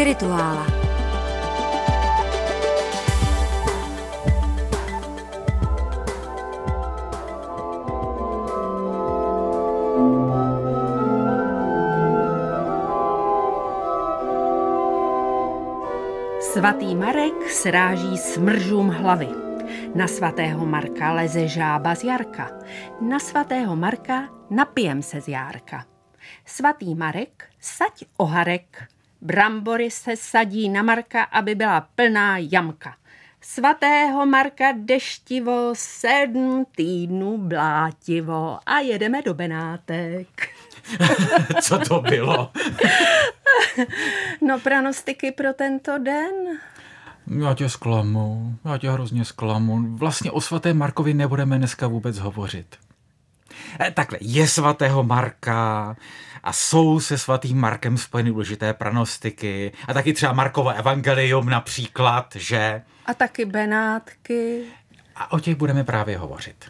Spirituála. Svatý Marek sráží smržům hlavy. Na svatého Marka leze žába z Jarka. Na svatého Marka napijem se z Járka. Svatý Marek, saď oharek. Brambory se sadí na Marka, aby byla plná jamka. Svatého Marka deštivo, sedm týdnů blátivo a jedeme do Benátek. Co to bylo? no pranostiky pro tento den. Já tě zklamu, já tě hrozně zklamu. Vlastně o svaté Markovi nebudeme dneska vůbec hovořit. E, takhle, je svatého Marka a jsou se svatým Markem spojeny důležité pranostiky a taky třeba Markovo evangelium například, že? A taky Benátky. A o těch budeme právě hovořit.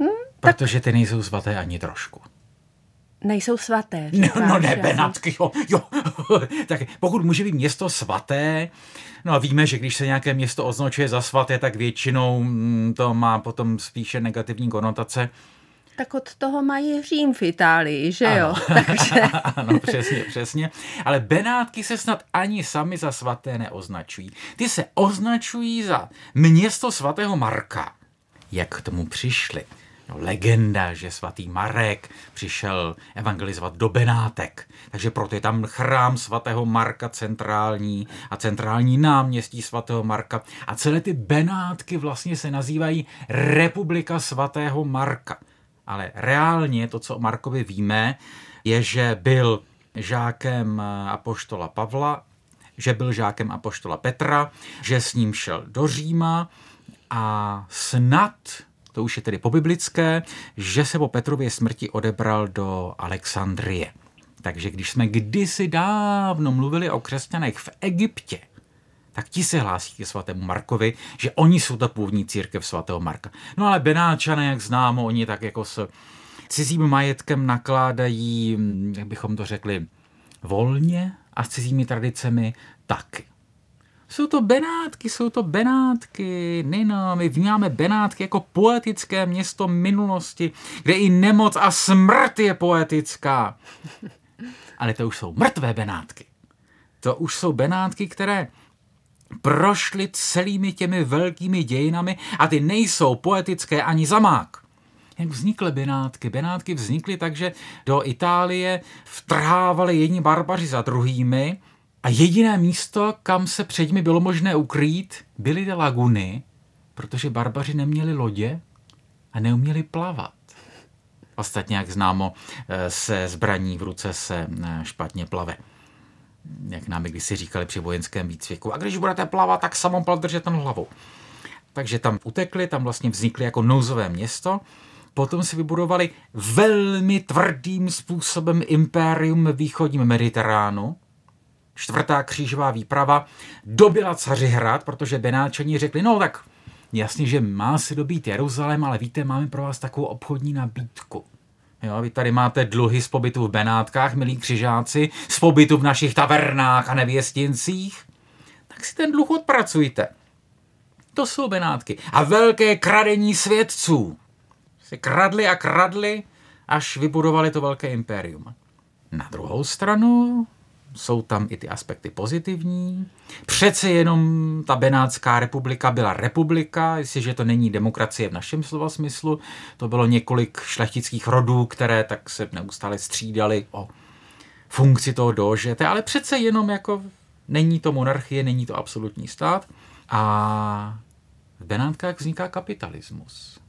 Hmm, protože ty nejsou svaté ani trošku nejsou svaté. No, no ne, Benátky, jo, jo. tak pokud může být město svaté, no a víme, že když se nějaké město označuje za svaté, tak většinou mm, to má potom spíše negativní konotace. Tak od toho mají Řím v Itálii, že ano. jo? Takže... ano, přesně, přesně. Ale Benátky se snad ani sami za svaté neoznačují. Ty se označují za město svatého Marka. Jak k tomu přišli? no, legenda, že svatý Marek přišel evangelizovat do Benátek. Takže proto je tam chrám svatého Marka centrální a centrální náměstí svatého Marka. A celé ty Benátky vlastně se nazývají Republika svatého Marka. Ale reálně to, co o Markovi víme, je, že byl žákem apoštola Pavla, že byl žákem apoštola Petra, že s ním šel do Říma a snad to už je tedy pobiblické, že se po Petrově smrti odebral do Alexandrie. Takže když jsme kdysi dávno mluvili o křesťanech v Egyptě, tak ti se hlásí ke svatému Markovi, že oni jsou ta původní církev svatého Marka. No ale Benáčané, jak známo, oni tak jako s cizím majetkem nakládají, jak bychom to řekli, volně a s cizími tradicemi taky. Jsou to Benátky, jsou to Benátky. Nino, my vnímáme Benátky jako poetické město minulosti, kde i nemoc a smrt je poetická. Ale to už jsou mrtvé Benátky. To už jsou Benátky, které prošly celými těmi velkými dějinami a ty nejsou poetické ani zamák. Jak vznikly Benátky? Benátky vznikly tak, že do Itálie vtrhávali jedni barbaři za druhými a jediné místo, kam se před nimi bylo možné ukrýt, byly ty laguny, protože barbaři neměli lodě a neuměli plavat. Ostatně, jak známo, eh, se zbraní v ruce se eh, špatně plave. Jak nám si říkali při vojenském výcviku. A když budete plavat, tak samopal držet na hlavu. Takže tam utekli, tam vlastně vznikly jako nouzové město. Potom si vybudovali velmi tvrdým způsobem impérium v východním Mediteránu, čtvrtá křížová výprava dobila Cařihrad, protože Benáčani řekli, no tak jasně, že má si dobít Jeruzalém, ale víte, máme pro vás takovou obchodní nabídku. Jo, vy tady máte dluhy z pobytu v Benátkách, milí křižáci, z pobytu v našich tavernách a nevěstincích. Tak si ten dluh odpracujte. To jsou Benátky. A velké kradení svědců. Si kradli a kradli, až vybudovali to velké impérium. Na druhou stranu jsou tam i ty aspekty pozitivní. Přece jenom ta Benátská republika byla republika, jestliže to není demokracie v našem slova smyslu. To bylo několik šlechtických rodů, které tak se neustále střídali o funkci toho dožete, ale přece jenom jako není to monarchie, není to absolutní stát. A v Benátkách vzniká kapitalismus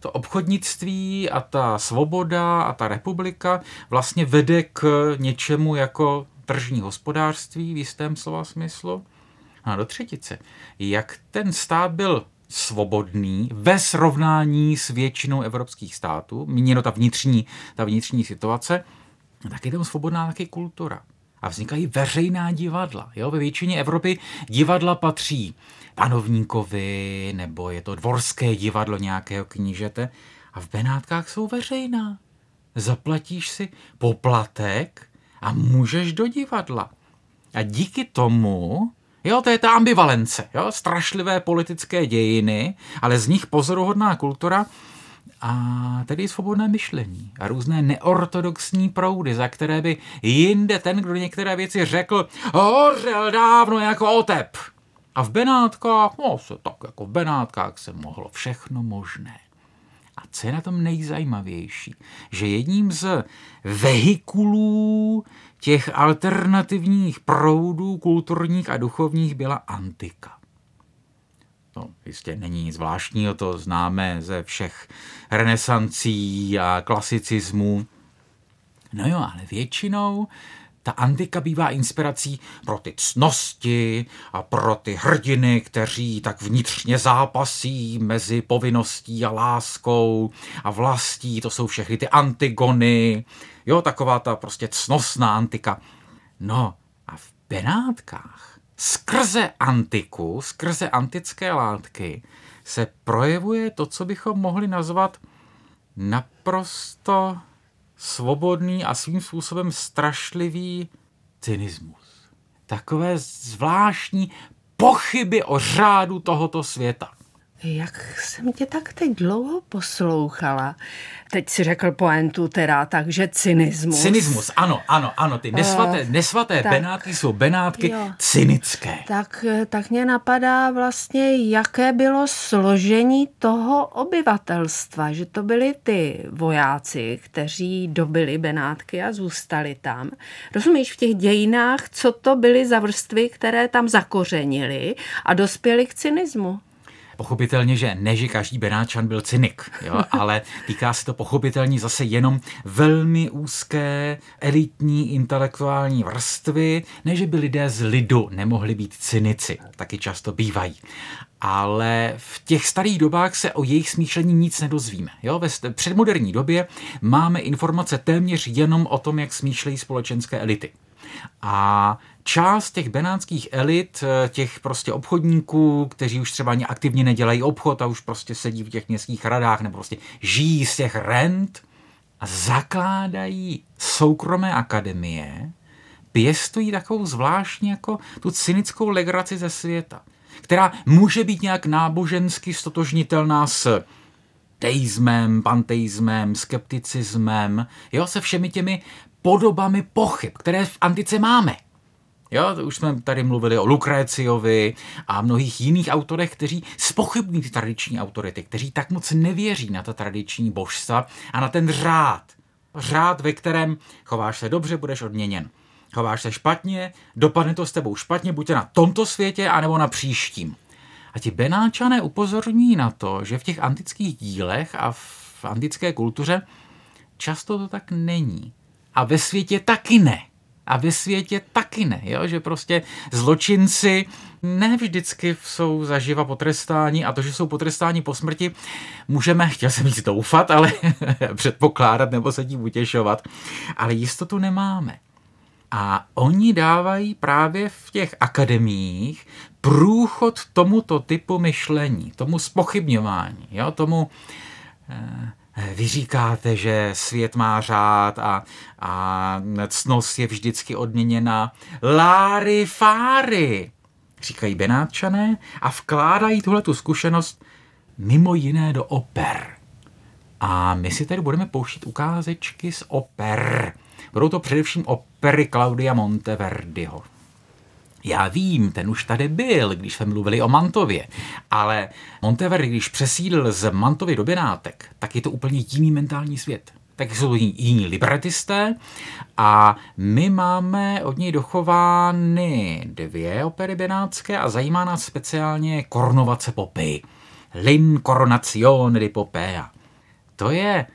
to obchodnictví a ta svoboda a ta republika vlastně vede k něčemu jako tržní hospodářství v jistém slova smyslu. A do třetice, jak ten stát byl svobodný ve srovnání s většinou evropských států, míněno ta vnitřní, ta vnitřní situace, tak je tam svobodná taky kultura. A vznikají veřejná divadla. Jo? Ve většině Evropy divadla patří panovníkovi, nebo je to dvorské divadlo nějakého knížete. A v Benátkách jsou veřejná. Zaplatíš si poplatek a můžeš do divadla. A díky tomu, jo, to je ta ambivalence, jo, strašlivé politické dějiny, ale z nich pozoruhodná kultura, a tedy svobodné myšlení a různé neortodoxní proudy, za které by jinde ten, kdo některé věci řekl, hořel dávno jako otep. A v Benátkách, no se tak jako v Benátkách se mohlo všechno možné. A co je na tom nejzajímavější, že jedním z vehikulů těch alternativních proudů kulturních a duchovních byla antika. No, jistě není nic zvláštního, to známe ze všech renesancí a klasicismů. No jo, ale většinou ta antika bývá inspirací pro ty cnosti a pro ty hrdiny, kteří tak vnitřně zápasí mezi povinností a láskou a vlastí. To jsou všechny ty antigony. Jo, taková ta prostě cnostná antika. No a v Benátkách skrze antiku, skrze antické látky se projevuje to, co bychom mohli nazvat naprosto svobodný a svým způsobem strašlivý cynismus. Takové zvláštní pochyby o řádu tohoto světa. Jak jsem tě tak teď dlouho poslouchala. Teď si řekl poentu teda, takže cynismus. Cynismus, ano, ano, ano. Ty nesvaté, uh, nesvaté tak, benátky jsou benátky jo, cynické. Tak, tak mě napadá vlastně, jaké bylo složení toho obyvatelstva, že to byli ty vojáci, kteří dobili benátky a zůstali tam. Rozumíš, v těch dějinách, co to byly za vrstvy, které tam zakořenili a dospěli k cynismu? Pochopitelně, že ne, že každý Benáčan byl cynik, jo, ale týká se to pochopitelně zase jenom velmi úzké elitní intelektuální vrstvy, ne, že by lidé z lidu nemohli být cynici, taky často bývají ale v těch starých dobách se o jejich smýšlení nic nedozvíme. Jo? Ve předmoderní době máme informace téměř jenom o tom, jak smýšlejí společenské elity. A část těch benátských elit, eh, těch prostě obchodníků, kteří už třeba ani aktivně nedělají obchod a už prostě sedí v těch městských radách nebo prostě žijí z těch rent a zakládají soukromé akademie, pěstují takovou zvláštní jako tu cynickou legraci ze světa, která může být nějak nábožensky stotožnitelná s teismem, panteismem, skepticismem, jo, se všemi těmi podobami pochyb, které v antice máme. Jo, už jsme tady mluvili o Lukréciovi a mnohých jiných autorech, kteří spochybní ty tradiční autority, kteří tak moc nevěří na ta tradiční božstva a na ten řád. Řád, ve kterém chováš se dobře, budeš odměněn. Chováš se špatně, dopadne to s tebou špatně, buď na tomto světě, anebo na příštím. A ti Benáčané upozorní na to, že v těch antických dílech a v antické kultuře často to tak není. A ve světě taky ne. A ve světě taky ne, jo? že prostě zločinci ne vždycky jsou zaživa potrestáni a to, že jsou potrestáni po smrti, můžeme, chtěl jsem říct doufat, ale předpokládat nebo se tím utěšovat, ale jistotu nemáme. A oni dávají právě v těch akademiích průchod tomuto typu myšlení, tomu spochybňování, jo? tomu eh, vy říkáte, že svět má řád a, a cnost je vždycky odměněna. Láry fáry, říkají Benátčané a vkládají tuhle tu zkušenost mimo jiné do oper. A my si tady budeme pouštět ukázečky z oper. Budou to především opery Claudia Monteverdiho. Já vím, ten už tady byl, když jsme mluvili o Mantově, ale Monteverdi, když přesídl z Mantovy do Benátek, tak je to úplně jiný mentální svět. Tak jsou to jiní libretisté a my máme od něj dochovány dvě opery benátské a zajímá nás speciálně Koronovace Popy. L'incoronazione di Popea. To je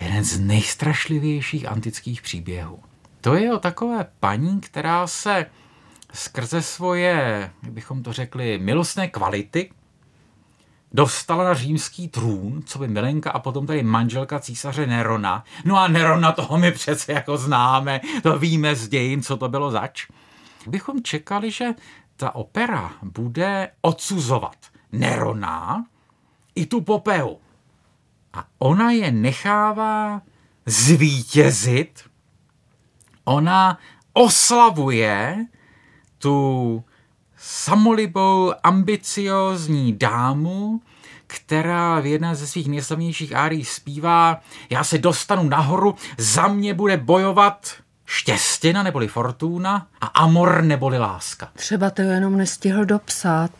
jeden z nejstrašlivějších antických příběhů. To je o takové paní, která se skrze svoje, jak bychom to řekli, milostné kvality dostala na římský trůn, co by milenka a potom tady manželka císaře Nerona. No a Nerona toho my přece jako známe, to víme z dějin, co to bylo zač. Bychom čekali, že ta opera bude odsuzovat Nerona i tu Popeu. A ona je nechává zvítězit, ona oslavuje tu samolibou, ambiciozní dámu, která v jedné ze svých nejslavnějších árií zpívá Já se dostanu nahoru, za mě bude bojovat štěstěna neboli fortuna a amor neboli láska. Třeba to jenom nestihl dopsat.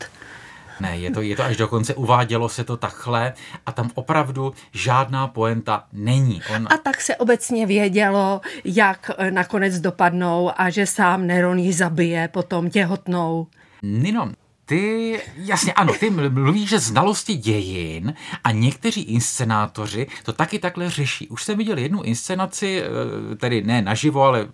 Ne, je to, je to až dokonce, uvádělo se to takhle a tam opravdu žádná poenta není. On... A tak se obecně vědělo, jak nakonec dopadnou a že sám Neron ji zabije potom těhotnou. Nino, ty, jasně ano, ty mluvíš, že znalosti dějin a někteří inscenátoři to taky takhle řeší. Už jsem viděl jednu inscenaci, eh, tedy ne naživo, ale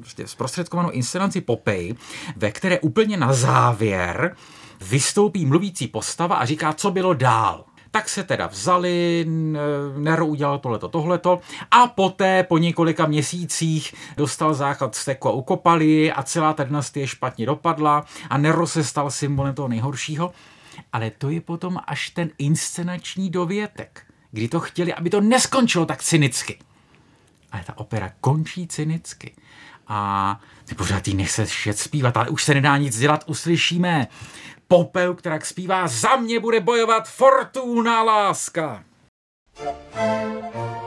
prostě zprostředkovanou inscenaci Popej, ve které úplně na závěr vystoupí mluvící postava a říká, co bylo dál. Tak se teda vzali, Nero udělal tohleto, tohleto a poté po několika měsících dostal základ steku a ukopali a celá ta dynastie špatně dopadla a Nero se stal symbolem toho nejhoršího. Ale to je potom až ten inscenační dovětek, kdy to chtěli, aby to neskončilo tak cynicky. Ale ta opera končí cynicky. A ty pořád jí nechceš zpívat, ale už se nedá nic dělat, uslyšíme popel, která zpívá Za mě bude bojovat fortuna láska. thank you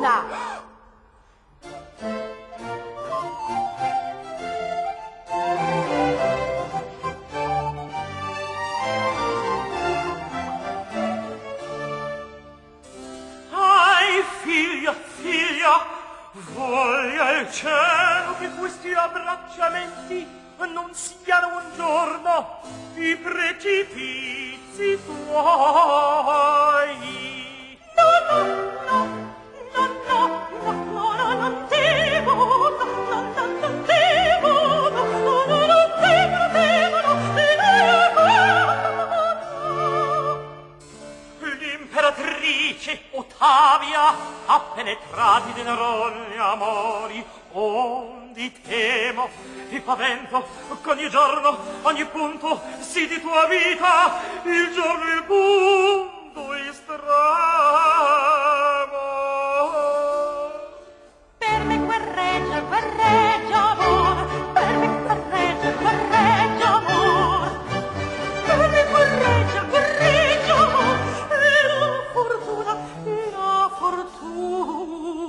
的。vita il giorno il mondo estremo. Per me guerreggia, guerreggia amor, per me guerreggia, guerreggia amor, per me guerreggia, guerreggia e la fortuna, e fortuna.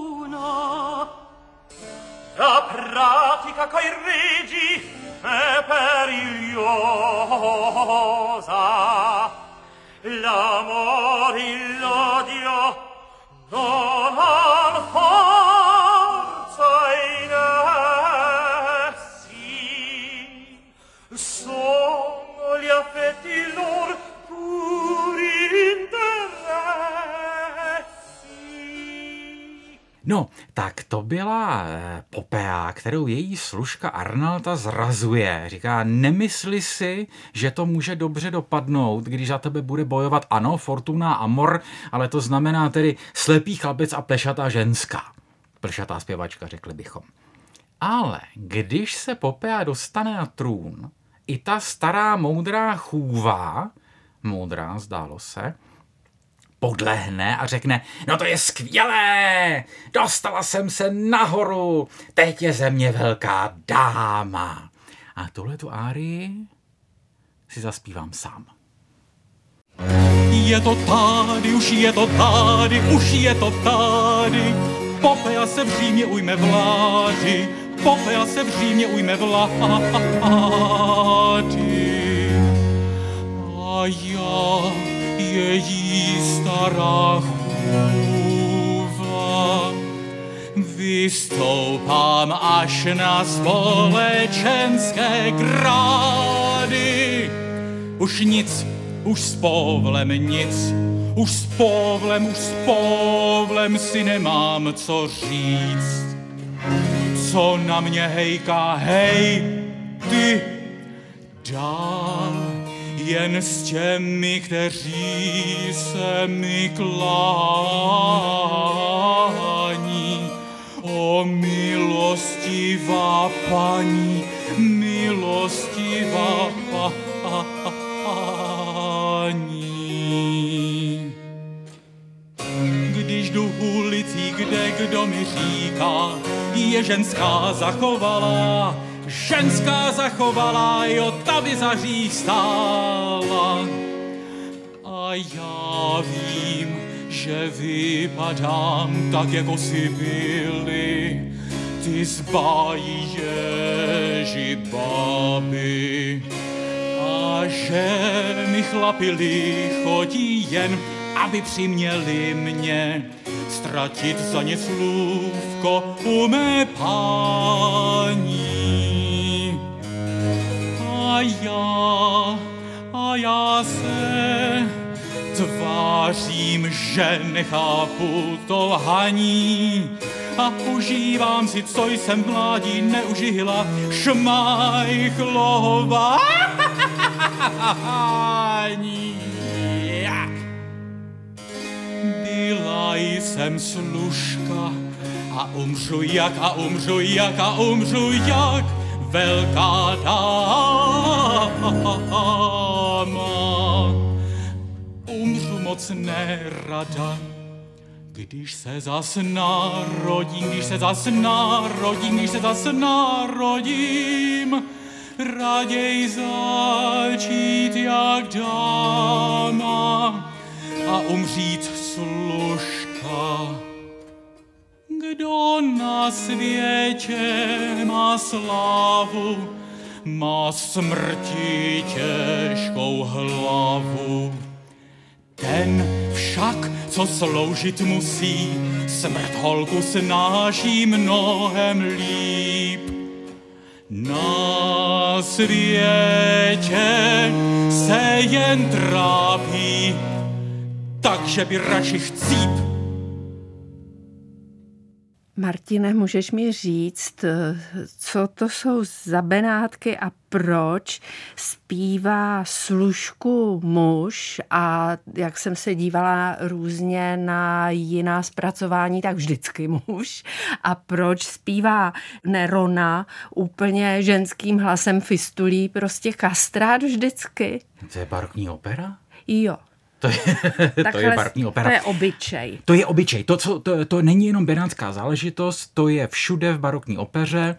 La coi regi, e perigliosa l'amor il l'odio non ancora tak to byla eh, Popea, kterou její služka Arnalta zrazuje. Říká, nemysli si, že to může dobře dopadnout, když za tebe bude bojovat, ano, Fortuna Amor, ale to znamená tedy slepý chlapec a plešatá ženská. Plešatá zpěvačka, řekli bychom. Ale když se Popea dostane na trůn, i ta stará moudrá chůva, moudrá zdálo se, podlehne a řekne, no to je skvělé, dostala jsem se nahoru, teď je ze mě velká dáma. A tuhle tu árii si zaspívám sám. Je to tady, už je to tady, už je to tady. Popea se v Římě ujme vlády, Popea se v Římě ujme vlády. A já, její stará chůva, vystoupám až na společenské grády. Už nic už s povlem nic, už s povlem, už s povlem si nemám co říct. Co na mě hejká, hej, ty, dál, jen s těmi, kteří se mi klání. O milostivá paní, milostivá paní. Když jdu ulicí, kde kdo mi říká, je ženská zachovalá, ženská zachovalá, jo, ta by zaří stála. A já vím, že vypadám tak, jako si byli, ty zbájí ježi baby a že mi chlapi chodí jen, aby přiměli mě ztratit za ně slůvko u mé paní. A já, a já se tvářím, že nechápu to haní a užívám si, co jsem mládí neužila, šmajchlová. Byla jsem služka a umřu jak a umřu jak a umřu jak velká dáma. Umřu moc nerada, když se zas narodím, když se zas narodím, když se zas narodím, raději začít jak dáma a umřít služka. Kdo na světě má slávu, má smrti těžkou hlavu. Ten však, co sloužit musí, smrt holku snáší mnohem líp. Na světě se jen trápí, takže by radši chcíp Martine, můžeš mi říct, co to jsou za benátky a proč zpívá služku muž a jak jsem se dívala různě na jiná zpracování, tak vždycky muž. A proč zpívá Nerona úplně ženským hlasem fistulí, prostě kastrát vždycky. To je barokní opera? Jo. To je, to je barokní opera. To je obyčej. To je obyčej. To, co, to, to není jenom benátská záležitost, to je všude v barokní opeře,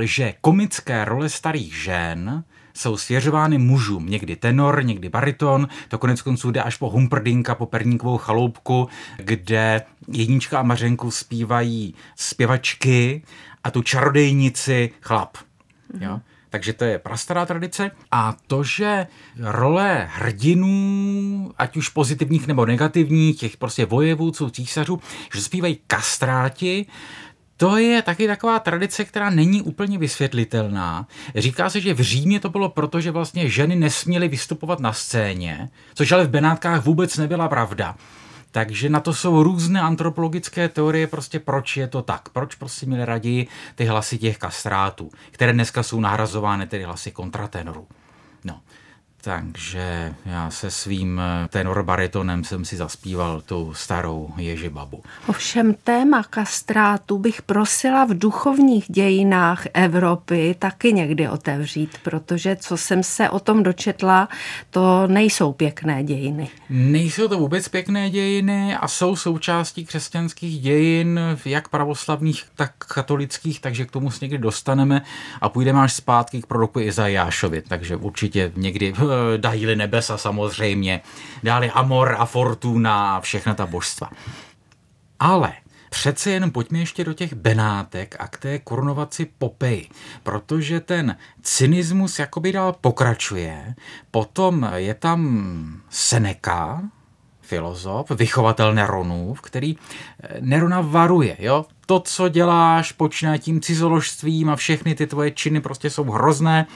že komické role starých žen jsou svěřovány mužům, někdy tenor, někdy bariton, to konec konců jde až po Humperdinka, po Perníkovou chaloupku, kde Jednička a Mařenku zpívají zpěvačky a tu čarodejnici chlap. Mm-hmm. Jo? Takže to je prastará tradice. A to, že role hrdinů, ať už pozitivních nebo negativních, těch prostě vojevůdců, císařů, že zpívají kastráti, to je taky taková tradice, která není úplně vysvětlitelná. Říká se, že v Římě to bylo proto, že vlastně ženy nesměly vystupovat na scéně, což ale v Benátkách vůbec nebyla pravda. Takže na to jsou různé antropologické teorie, prostě proč je to tak. Proč prostě měli raději ty hlasy těch kastrátů, které dneska jsou nahrazovány tedy hlasy kontratenorů. Takže já se svým eh, tenorbaritonem jsem si zaspíval tu starou Ježibabu. Ovšem téma kastrátu bych prosila v duchovních dějinách Evropy taky někdy otevřít, protože co jsem se o tom dočetla, to nejsou pěkné dějiny. Nejsou to vůbec pěkné dějiny a jsou součástí křesťanských dějin, jak pravoslavných, tak katolických, takže k tomu se někdy dostaneme a půjdeme až zpátky k proroku Izajášovi, takže určitě někdy dají nebesa samozřejmě, dále Amor a Fortuna a všechna ta božstva. Ale Přece jen pojďme ještě do těch Benátek a k té korunovaci Popej, protože ten cynismus jakoby dál pokračuje. Potom je tam Seneca, filozof, vychovatel Neronův, který eh, Nerona varuje, jo? To, co děláš, počíná tím cizoložstvím a všechny ty tvoje činy prostě jsou hrozné,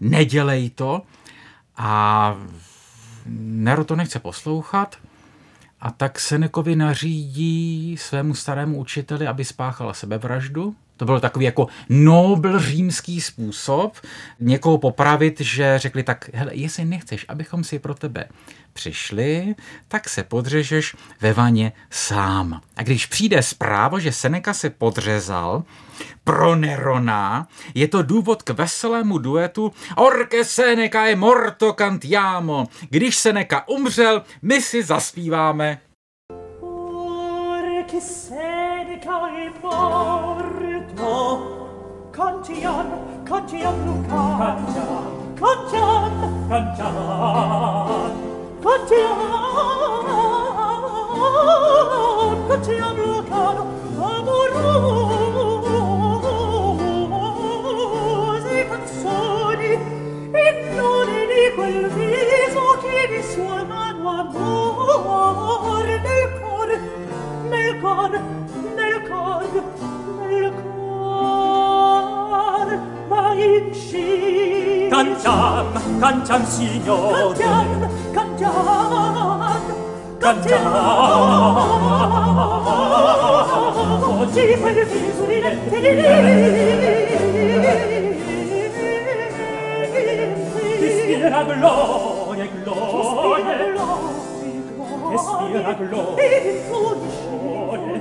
nedělej to. A Nero to nechce poslouchat a tak Senekovi nařídí svému starému učiteli, aby spáchala sebevraždu. To byl takový jako nobl římský způsob někoho popravit, že řekli tak, hele, jestli nechceš, abychom si pro tebe přišli, tak se podřežeš ve vaně sám. A když přijde zpráva, že Seneca se podřezal, pro Nerona je to důvod k veselému duetu Orke Seneca je morto cantiamo. Když Seneca umřel, my si zaspíváme. Orke Seneca je morto Kantian, Kantian Lukan. Kantian, Kantian, Kantian, Kantian, Kantian Lukan. Amorose canzoni e non di quel viso che di sua mano amor nel cor, nel cor, nel cor, nel cor. Signore, ma in sci. Cantiam, cantiam, Signore. Cantiam, cantiam, cantiam. Oggi per il visurine, Ti spira gloria, gloria. Ti spira gloria. Ti gloria.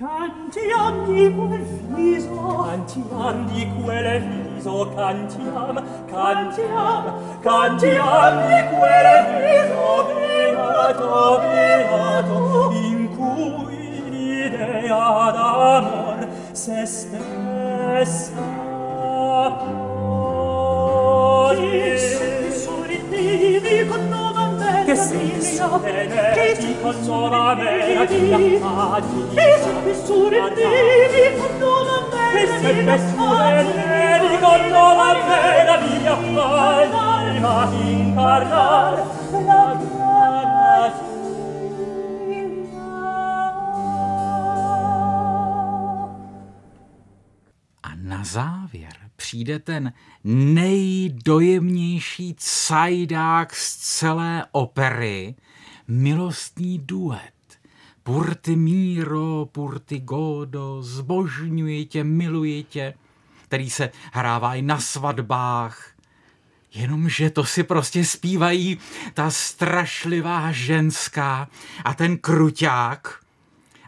Canti di quel viso, canti di quel viso, cantiam, cantiam, canti di quel viso, beato, beato, in cui l'idea d'amor se stessa pone. Chi se sorridevi con ti consola me surridi con nuova la mia incarnar la A na závěr přijde ten nejdojemnější cajdák z celé opery, milostný duet. Purti miro, purti godo, zbožňuji tě, miluji tě, který se hrává i na svatbách. Jenomže to si prostě zpívají ta strašlivá ženská a ten kruťák,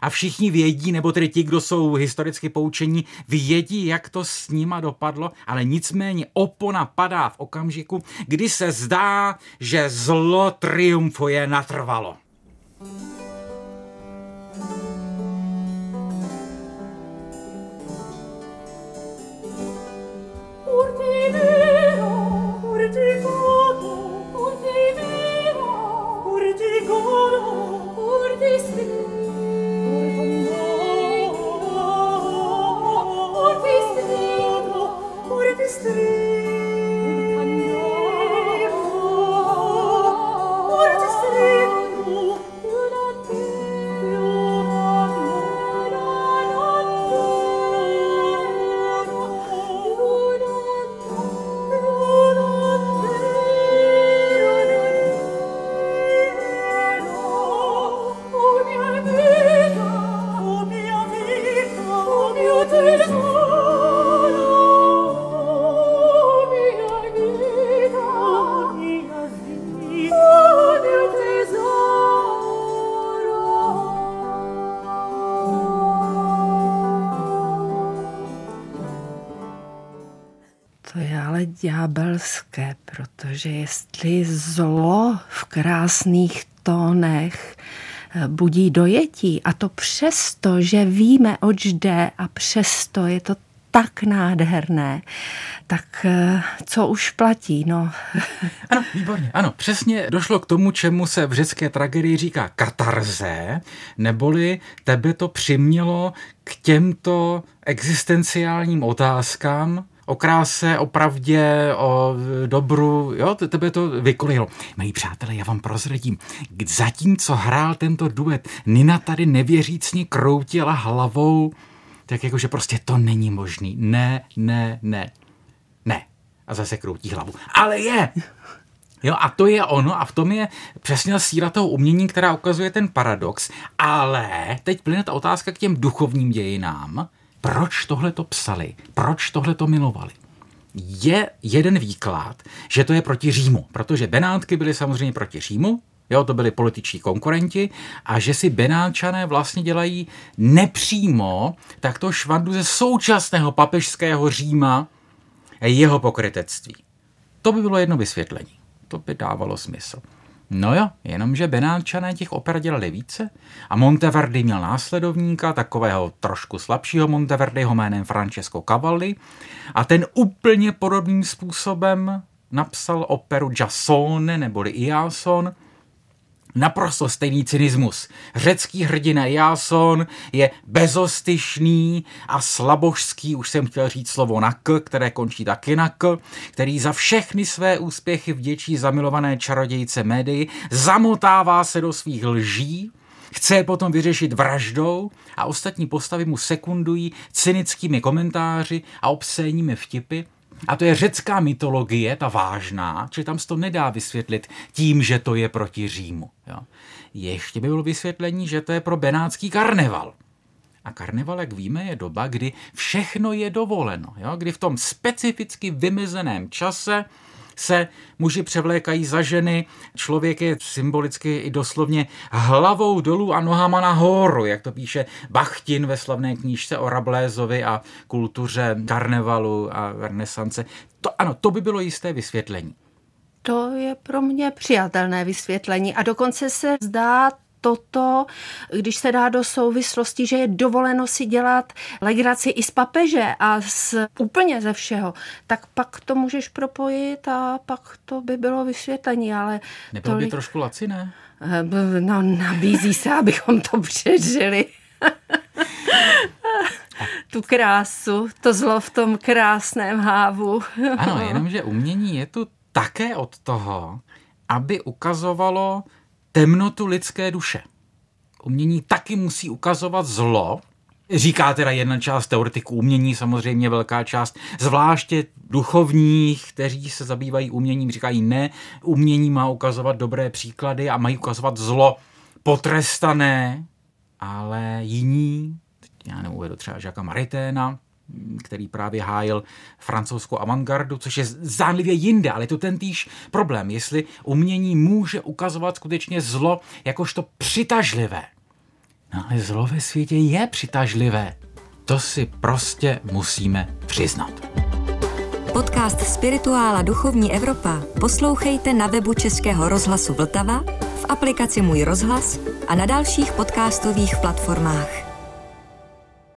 a všichni vědí, nebo tedy ti, kdo jsou historicky poučení, vědí, jak to s nima dopadlo, ale nicméně opona padá v okamžiku, kdy se zdá, že zlo triumfuje natrvalo. Ďábelské, protože jestli zlo v krásných tónech eh, budí dojetí a to přesto, že víme, oč jde a přesto je to tak nádherné, tak eh, co už platí, no. Ano, výborně, ano, přesně došlo k tomu, čemu se v řecké tragedii říká katarze, neboli tebe to přimělo k těmto existenciálním otázkám, o kráse, o pravdě, o dobru, jo, tebe to vykolilo. Milí přátelé, já vám prozradím, zatímco hrál tento duet, Nina tady nevěřícně kroutila hlavou, tak jakože prostě to není možný. Ne, ne, ne. Ne. A zase kroutí hlavu. Ale je! Jo, a to je ono a v tom je přesně síla toho umění, která ukazuje ten paradox. Ale teď plyne ta otázka k těm duchovním dějinám. Proč tohle to psali? Proč tohle to milovali? Je jeden výklad, že to je proti Římu, protože Benátky byly samozřejmě proti Římu, Jo, to byli političní konkurenti a že si Benálčané vlastně dělají nepřímo takto švandu ze současného papežského Říma jeho pokrytectví. To by bylo jedno vysvětlení. To by dávalo smysl. No jo, jenomže Benálčané těch oper dělali více a Monteverdi měl následovníka, takového trošku slabšího Monteverdiho jménem Francesco Cavalli a ten úplně podobným způsobem napsal operu Jasone neboli Iason, naprosto stejný cynismus. Řecký hrdina Jason je bezostyšný a slabožský, už jsem chtěl říct slovo na k, které končí taky na k, který za všechny své úspěchy vděčí zamilované čarodějce médii, zamotává se do svých lží, chce je potom vyřešit vraždou a ostatní postavy mu sekundují cynickými komentáři a obscénními vtipy, a to je řecká mytologie, ta vážná, že tam se to nedá vysvětlit tím, že to je proti Římu. Jo. Ještě by bylo vysvětlení, že to je pro benátský karneval. A karneval, jak víme, je doba, kdy všechno je dovoleno. Jo? Kdy v tom specificky vymezeném čase se muži převlékají za ženy, člověk je symbolicky i doslovně hlavou dolů a nohama nahoru, jak to píše Bachtin ve slavné knížce o Rablézovi a kultuře karnevalu a renesance. To, ano, to by bylo jisté vysvětlení. To je pro mě přijatelné vysvětlení a dokonce se zdá toto, když se dá do souvislosti, že je dovoleno si dělat legraci i z papeže a z, úplně ze všeho, tak pak to můžeš propojit a pak to by bylo vysvětlení, ale... Nebylo tolik... by trošku laciné? Eh, no, nabízí se, abychom to přežili. tu krásu, to zlo v tom krásném hávu. ano, jenomže umění je tu také od toho, aby ukazovalo temnotu lidské duše. Umění taky musí ukazovat zlo, Říká teda jedna část teoretiků umění, samozřejmě velká část, zvláště duchovních, kteří se zabývají uměním, říkají ne, umění má ukazovat dobré příklady a mají ukazovat zlo potrestané, ale jiní, já neuvedu třeba Žaka Mariténa, který právě hájil francouzskou avantgardu, což je zdánlivě jinde, ale je to ten týž problém, jestli umění může ukazovat skutečně zlo jakožto přitažlivé. No ale zlo ve světě je přitažlivé. To si prostě musíme přiznat. Podcast Spirituála Duchovní Evropa poslouchejte na webu Českého rozhlasu Vltava, v aplikaci Můj rozhlas a na dalších podcastových platformách.